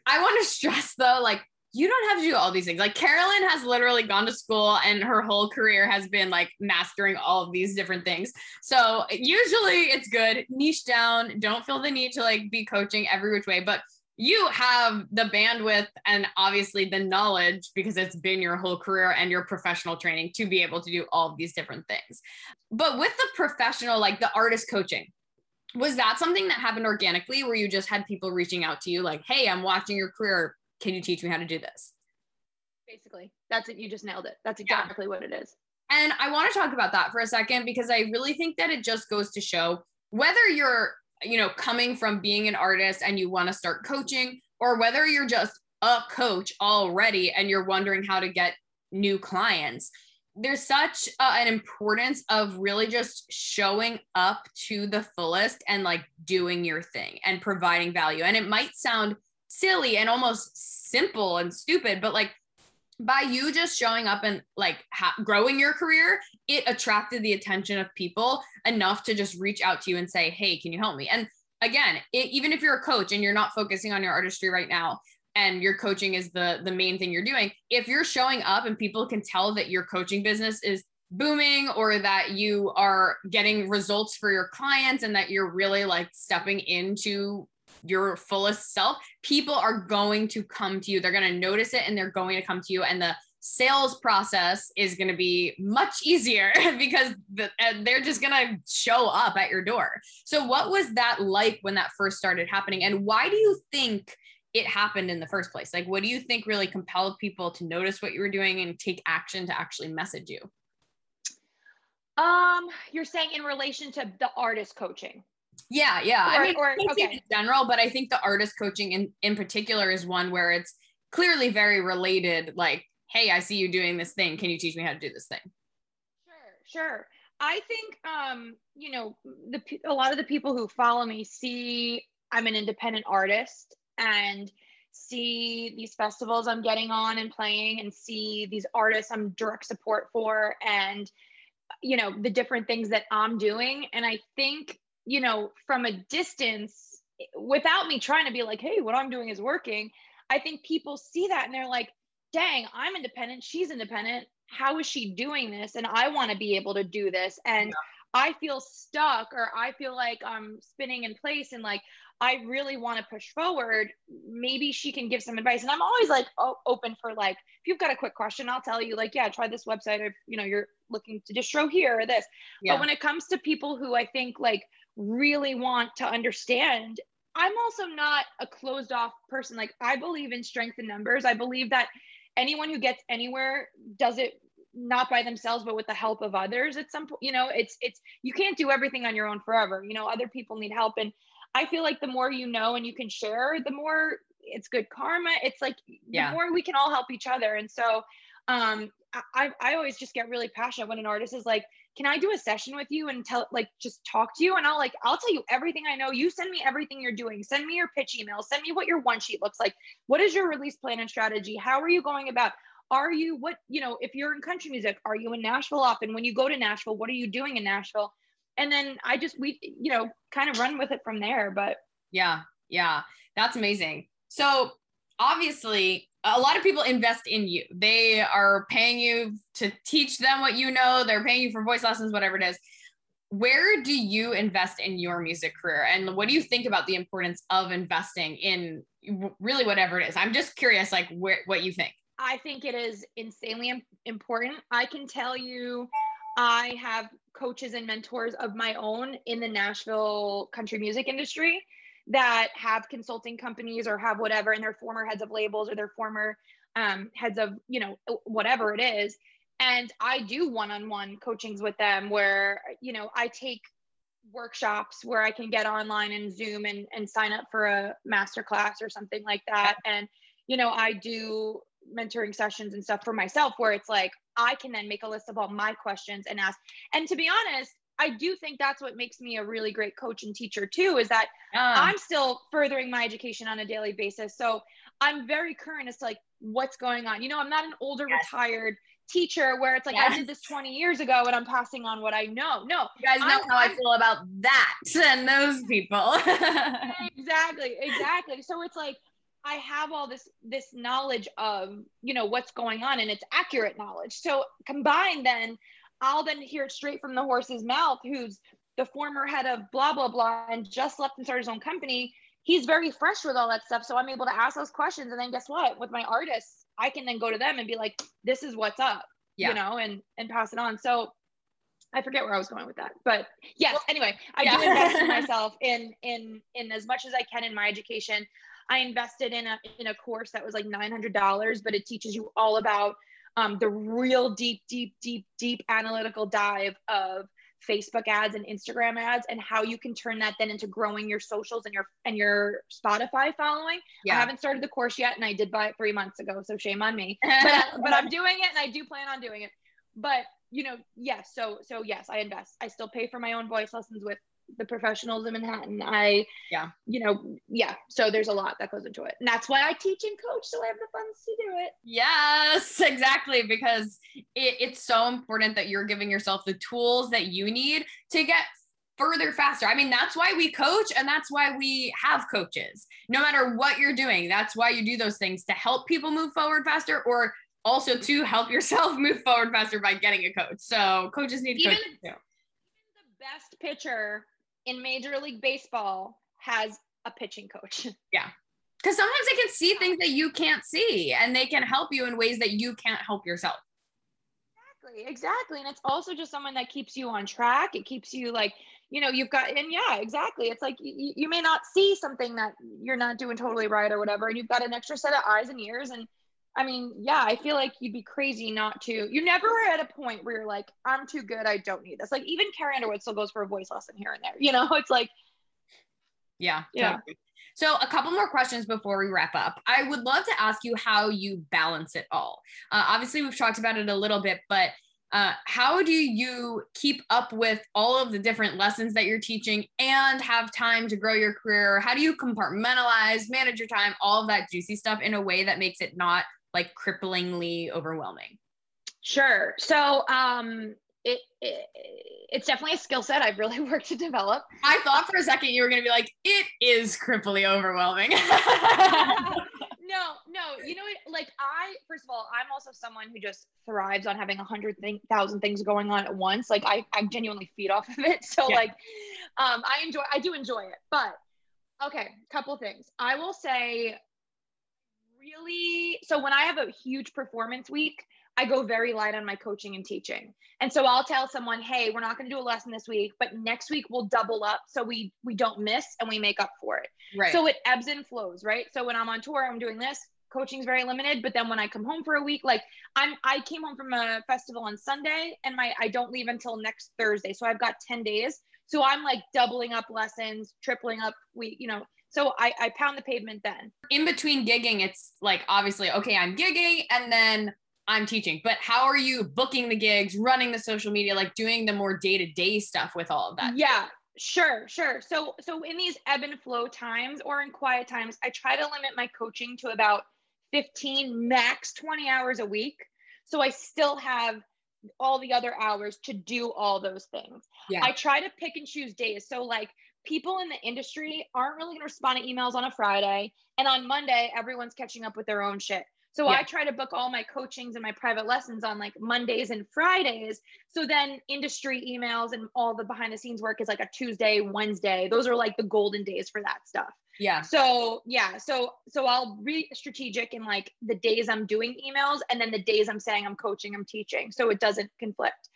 I want to stress though, like you don't have to do all these things. Like Carolyn has literally gone to school and her whole career has been like mastering all of these different things. So usually it's good, niche down, don't feel the need to like be coaching every which way, but you have the bandwidth and obviously the knowledge because it's been your whole career and your professional training to be able to do all of these different things. But with the professional, like the artist coaching, was that something that happened organically where you just had people reaching out to you like, hey, I'm watching your career can you teach me how to do this? Basically, that's it. You just nailed it. That's exactly yeah. what it is. And I want to talk about that for a second because I really think that it just goes to show whether you're, you know, coming from being an artist and you want to start coaching or whether you're just a coach already and you're wondering how to get new clients there's such uh, an importance of really just showing up to the fullest and like doing your thing and providing value. And it might sound silly and almost simple and stupid, but like by you just showing up and like ha- growing your career, it attracted the attention of people enough to just reach out to you and say, Hey, can you help me? And again, it, even if you're a coach and you're not focusing on your artistry right now, and your coaching is the the main thing you're doing if you're showing up and people can tell that your coaching business is booming or that you are getting results for your clients and that you're really like stepping into your fullest self people are going to come to you they're going to notice it and they're going to come to you and the sales process is going to be much easier because the, they're just going to show up at your door so what was that like when that first started happening and why do you think it happened in the first place? Like, what do you think really compelled people to notice what you were doing and take action to actually message you? Um, you're saying in relation to the artist coaching. Yeah, yeah. Or, I mean, or, okay. in general, but I think the artist coaching in, in particular is one where it's clearly very related. Like, hey, I see you doing this thing. Can you teach me how to do this thing? Sure, sure. I think, um, you know, the a lot of the people who follow me see I'm an independent artist and see these festivals I'm getting on and playing and see these artists I'm direct support for and you know the different things that I'm doing and I think you know from a distance without me trying to be like hey what I'm doing is working I think people see that and they're like dang I'm independent she's independent how is she doing this and I want to be able to do this and yeah. I feel stuck or I feel like I'm spinning in place and like I really want to push forward, maybe she can give some advice. And I'm always like oh, open for like, if you've got a quick question, I'll tell you like, yeah, try this website if you know you're looking to distro here or this. Yeah. But when it comes to people who I think like really want to understand, I'm also not a closed off person. Like I believe in strength in numbers. I believe that anyone who gets anywhere does it not by themselves but with the help of others at some point you know it's it's you can't do everything on your own forever you know other people need help and I feel like the more you know and you can share, the more it's good karma. It's like yeah. the more we can all help each other. And so um I I always just get really passionate when an artist is like, can I do a session with you and tell like just talk to you? And I'll like, I'll tell you everything I know. You send me everything you're doing. Send me your pitch email. Send me what your one sheet looks like. What is your release plan and strategy? How are you going about? Are you what, you know, if you're in country music, are you in Nashville often? When you go to Nashville, what are you doing in Nashville? and then I just we you know kind of run with it from there. But yeah, yeah, that's amazing. So obviously a lot of people invest in you. They are paying you to teach them what you know. They're paying you for voice lessons, whatever it is. Where do you invest in your music career? And what do you think about the importance of investing in really whatever it is? I'm just curious, like, where, what you think. I think it is insanely important. I can tell you I have coaches and mentors of my own in the Nashville country music industry that have consulting companies or have whatever, and they're former heads of labels or they're former um, heads of, you know, whatever it is. And I do one on one coachings with them where, you know, I take workshops where I can get online and Zoom and, and sign up for a master class or something like that. And, you know, I do mentoring sessions and stuff for myself where it's like I can then make a list of all my questions and ask. And to be honest, I do think that's what makes me a really great coach and teacher too is that I'm still furthering my education on a daily basis. So I'm very current as to like what's going on. You know, I'm not an older yes. retired teacher where it's like yes. I did this 20 years ago and I'm passing on what I know. No, you guys know I'm, how I'm, i feel about that and those people. exactly, exactly. So it's like I have all this this knowledge of you know what's going on and it's accurate knowledge. So combined then I'll then hear it straight from the horse's mouth who's the former head of blah blah blah and just left and started his own company. He's very fresh with all that stuff. So I'm able to ask those questions and then guess what? With my artists, I can then go to them and be like, this is what's up. Yeah. You know, and and pass it on. So I forget where I was going with that, but yes. Anyway, I yeah. do invest in myself in in in as much as I can in my education. I invested in a in a course that was like nine hundred dollars, but it teaches you all about um, the real deep, deep, deep, deep analytical dive of Facebook ads and Instagram ads and how you can turn that then into growing your socials and your and your Spotify following. Yeah. I haven't started the course yet and I did buy it 3 months ago, so shame on me. But but I'm doing it and I do plan on doing it. but you know, yes. So so yes, I invest. I still pay for my own voice lessons with the professionals in Manhattan. I yeah, you know, yeah. So there's a lot that goes into it. And that's why I teach and coach so I have the funds to do it. Yes, exactly. Because it, it's so important that you're giving yourself the tools that you need to get further faster. I mean, that's why we coach and that's why we have coaches. No matter what you're doing, that's why you do those things to help people move forward faster or also to help yourself move forward faster by getting a coach. So coaches need even, coaches too. Even the best pitcher in Major League Baseball has a pitching coach. Yeah. Because sometimes they can see things that you can't see and they can help you in ways that you can't help yourself. Exactly, exactly. And it's also just someone that keeps you on track. It keeps you like, you know, you've got, and yeah, exactly. It's like you, you may not see something that you're not doing totally right or whatever, and you've got an extra set of eyes and ears. And I mean, yeah, I feel like you'd be crazy not to. You never were at a point where you're like, I'm too good. I don't need this. Like even Carrie Underwood still goes for a voice lesson here and there. You know, it's like, yeah, yeah. Totally. So, a couple more questions before we wrap up. I would love to ask you how you balance it all. Uh, obviously, we've talked about it a little bit, but uh, how do you keep up with all of the different lessons that you're teaching and have time to grow your career? How do you compartmentalize, manage your time, all of that juicy stuff in a way that makes it not like cripplingly overwhelming? Sure. So, um, it, it, it's definitely a skill set I've really worked to develop. I thought for a second you were going to be like, it is cripply overwhelming. no, no, you know, what? like I, first of all, I'm also someone who just thrives on having a hundred thousand things going on at once. Like I, I genuinely feed off of it. So yeah. like, um, I enjoy, I do enjoy it, but okay, couple things. I will say really, so when I have a huge performance week, I go very light on my coaching and teaching. And so I'll tell someone, "Hey, we're not going to do a lesson this week, but next week we'll double up so we we don't miss and we make up for it." Right. So it ebbs and flows, right? So when I'm on tour, I'm doing this. Coaching's very limited, but then when I come home for a week, like I'm I came home from a festival on Sunday and my I don't leave until next Thursday. So I've got 10 days. So I'm like doubling up lessons, tripling up week, you know, so I, I pound the pavement then. In between gigging, it's like obviously, okay, I'm gigging and then I'm teaching, but how are you booking the gigs, running the social media, like doing the more day to day stuff with all of that? Yeah, sure, sure. So, so in these ebb and flow times or in quiet times, I try to limit my coaching to about 15, max 20 hours a week. So I still have all the other hours to do all those things. Yeah. I try to pick and choose days. So, like, people in the industry aren't really going to respond to emails on a Friday. And on Monday, everyone's catching up with their own shit. So yeah. I try to book all my coachings and my private lessons on like Mondays and Fridays. So then industry emails and all the behind the scenes work is like a Tuesday, Wednesday. Those are like the golden days for that stuff. Yeah. So yeah, so so I'll be strategic in like the days I'm doing emails and then the days I'm saying I'm coaching, I'm teaching. So it doesn't conflict.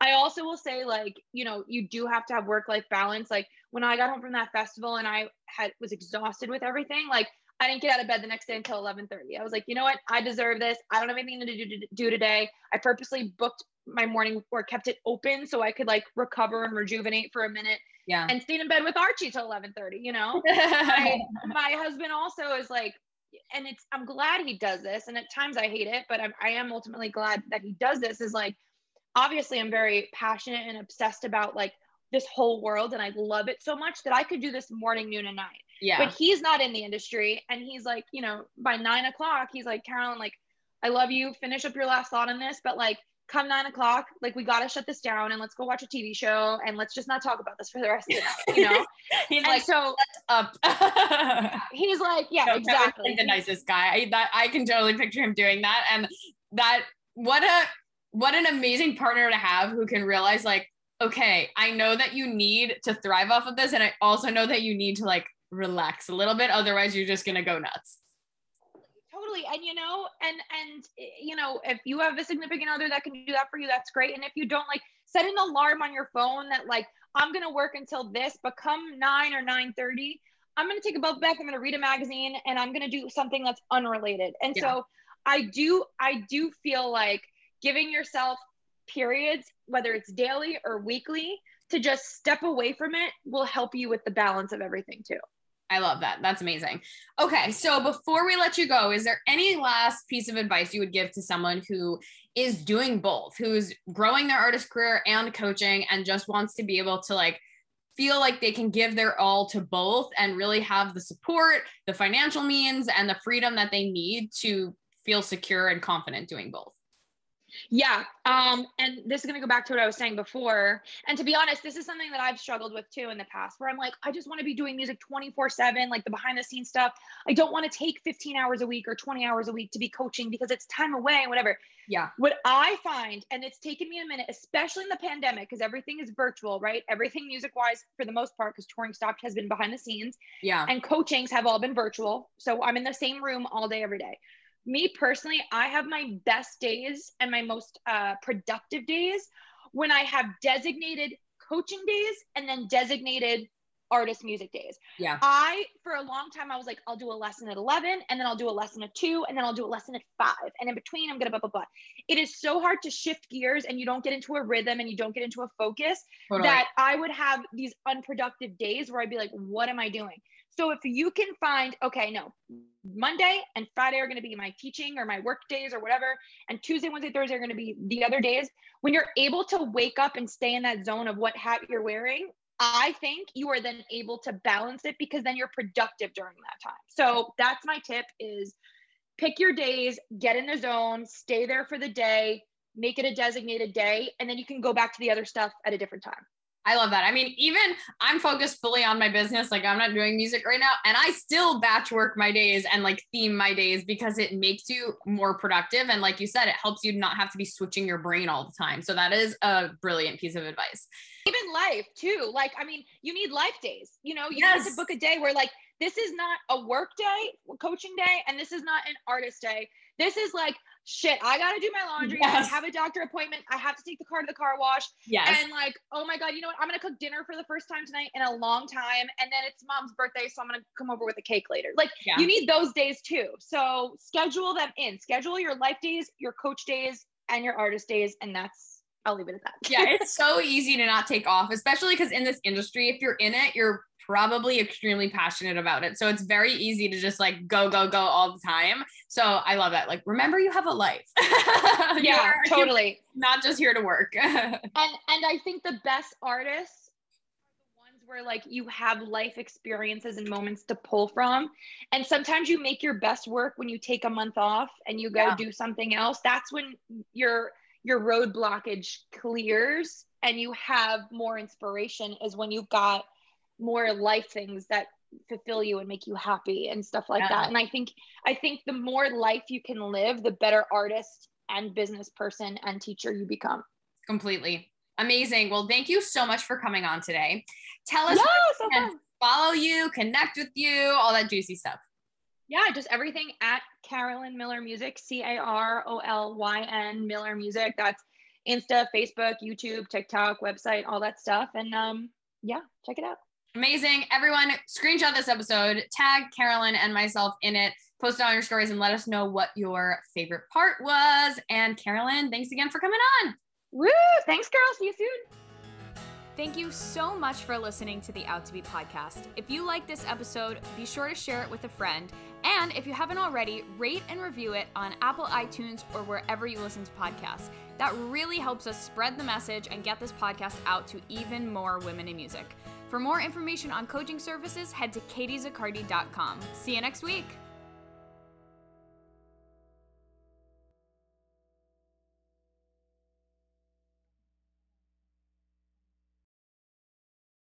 I also will say like, you know, you do have to have work life balance. Like when I got home from that festival and I had was exhausted with everything, like I didn't get out of bed the next day until 11:30. I was like, you know what? I deserve this. I don't have anything to do, to do today. I purposely booked my morning or kept it open so I could like recover and rejuvenate for a minute. Yeah. And stayed in bed with Archie till 11:30. You know, my, my husband also is like, and it's I'm glad he does this. And at times I hate it, but I'm, I am ultimately glad that he does this. Is like, obviously I'm very passionate and obsessed about like this whole world, and I love it so much that I could do this morning, noon, and night. Yeah. But he's not in the industry. And he's like, you know, by nine o'clock, he's like, Carolyn, like, I love you. Finish up your last thought on this. But like, come nine o'clock, like, we got to shut this down and let's go watch a TV show and let's just not talk about this for the rest of the night, you know? he's and like, so up. he's like, yeah, no, exactly. the nicest guy. I, that I can totally picture him doing that. And that, what a, what an amazing partner to have who can realize like, okay, I know that you need to thrive off of this. And I also know that you need to like relax a little bit otherwise you're just going to go nuts totally and you know and and you know if you have a significant other that can do that for you that's great and if you don't like set an alarm on your phone that like i'm going to work until this but come 9 or 9 30 i'm going to take a bubble bath i'm going to read a magazine and i'm going to do something that's unrelated and yeah. so i do i do feel like giving yourself periods whether it's daily or weekly to just step away from it will help you with the balance of everything too I love that. That's amazing. Okay, so before we let you go, is there any last piece of advice you would give to someone who is doing both, who's growing their artist career and coaching and just wants to be able to like feel like they can give their all to both and really have the support, the financial means, and the freedom that they need to feel secure and confident doing both? Yeah. Um, and this is going to go back to what I was saying before. And to be honest, this is something that I've struggled with too in the past where I'm like, I just want to be doing music 24 7, like the behind the scenes stuff. I don't want to take 15 hours a week or 20 hours a week to be coaching because it's time away and whatever. Yeah. What I find, and it's taken me a minute, especially in the pandemic, because everything is virtual, right? Everything music wise, for the most part, because touring stopped, has been behind the scenes. Yeah. And coachings have all been virtual. So I'm in the same room all day, every day me personally, I have my best days and my most uh, productive days when I have designated coaching days and then designated artist music days. Yeah. I, for a long time, I was like, I'll do a lesson at 11 and then I'll do a lesson at two and then I'll do a lesson at five. And in between, I'm going to blah, blah, blah. It is so hard to shift gears and you don't get into a rhythm and you don't get into a focus totally. that I would have these unproductive days where I'd be like, what am I doing? So if you can find, okay, no, Monday and Friday are going to be my teaching or my work days or whatever, and Tuesday, Wednesday, Thursday are going to be the other days. When you're able to wake up and stay in that zone of what hat you're wearing, I think you are then able to balance it because then you're productive during that time. So that's my tip is pick your days, get in the zone, stay there for the day, make it a designated day, and then you can go back to the other stuff at a different time. I love that. I mean, even I'm focused fully on my business. Like I'm not doing music right now. And I still batch work my days and like theme my days because it makes you more productive. And like you said, it helps you not have to be switching your brain all the time. So that is a brilliant piece of advice. Even life too. Like, I mean, you need life days. You know, you yes. need to book a day where like this is not a work day, coaching day, and this is not an artist day. This is like shit, I gotta do my laundry. Yes. I have a doctor appointment. I have to take the car to the car wash. Yes. And like, oh my God, you know what? I'm gonna cook dinner for the first time tonight in a long time. And then it's mom's birthday, so I'm gonna come over with a cake later. Like yeah. you need those days too. So schedule them in. Schedule your life days, your coach days, and your artist days. And that's I'll leave it at that. yeah, it's so easy to not take off, especially because in this industry, if you're in it, you're probably extremely passionate about it. So it's very easy to just like go, go, go all the time. So I love that. Like, remember you have a life. yeah, totally. Not just here to work. and and I think the best artists are the ones where like you have life experiences and moments to pull from. And sometimes you make your best work when you take a month off and you go yeah. do something else. That's when your your road blockage clears and you have more inspiration is when you've got more life things that fulfill you and make you happy and stuff like yeah. that. And I think I think the more life you can live, the better artist and business person and teacher you become. Completely. Amazing. Well, thank you so much for coming on today. Tell us yes, follow you, connect with you, all that juicy stuff. Yeah, just everything at Carolyn Miller Music, C A R O L Y N Miller Music. That's Insta, Facebook, YouTube, TikTok, website, all that stuff. And um, yeah, check it out. Amazing. Everyone, screenshot this episode, tag Carolyn and myself in it, post it on your stories, and let us know what your favorite part was. And Carolyn, thanks again for coming on. Woo! Thanks, girl. See you soon. Thank you so much for listening to the Out to Be podcast. If you like this episode, be sure to share it with a friend. And if you haven't already, rate and review it on Apple iTunes or wherever you listen to podcasts. That really helps us spread the message and get this podcast out to even more women in music. For more information on coaching services, head to katiezaccardi.com. See you next week.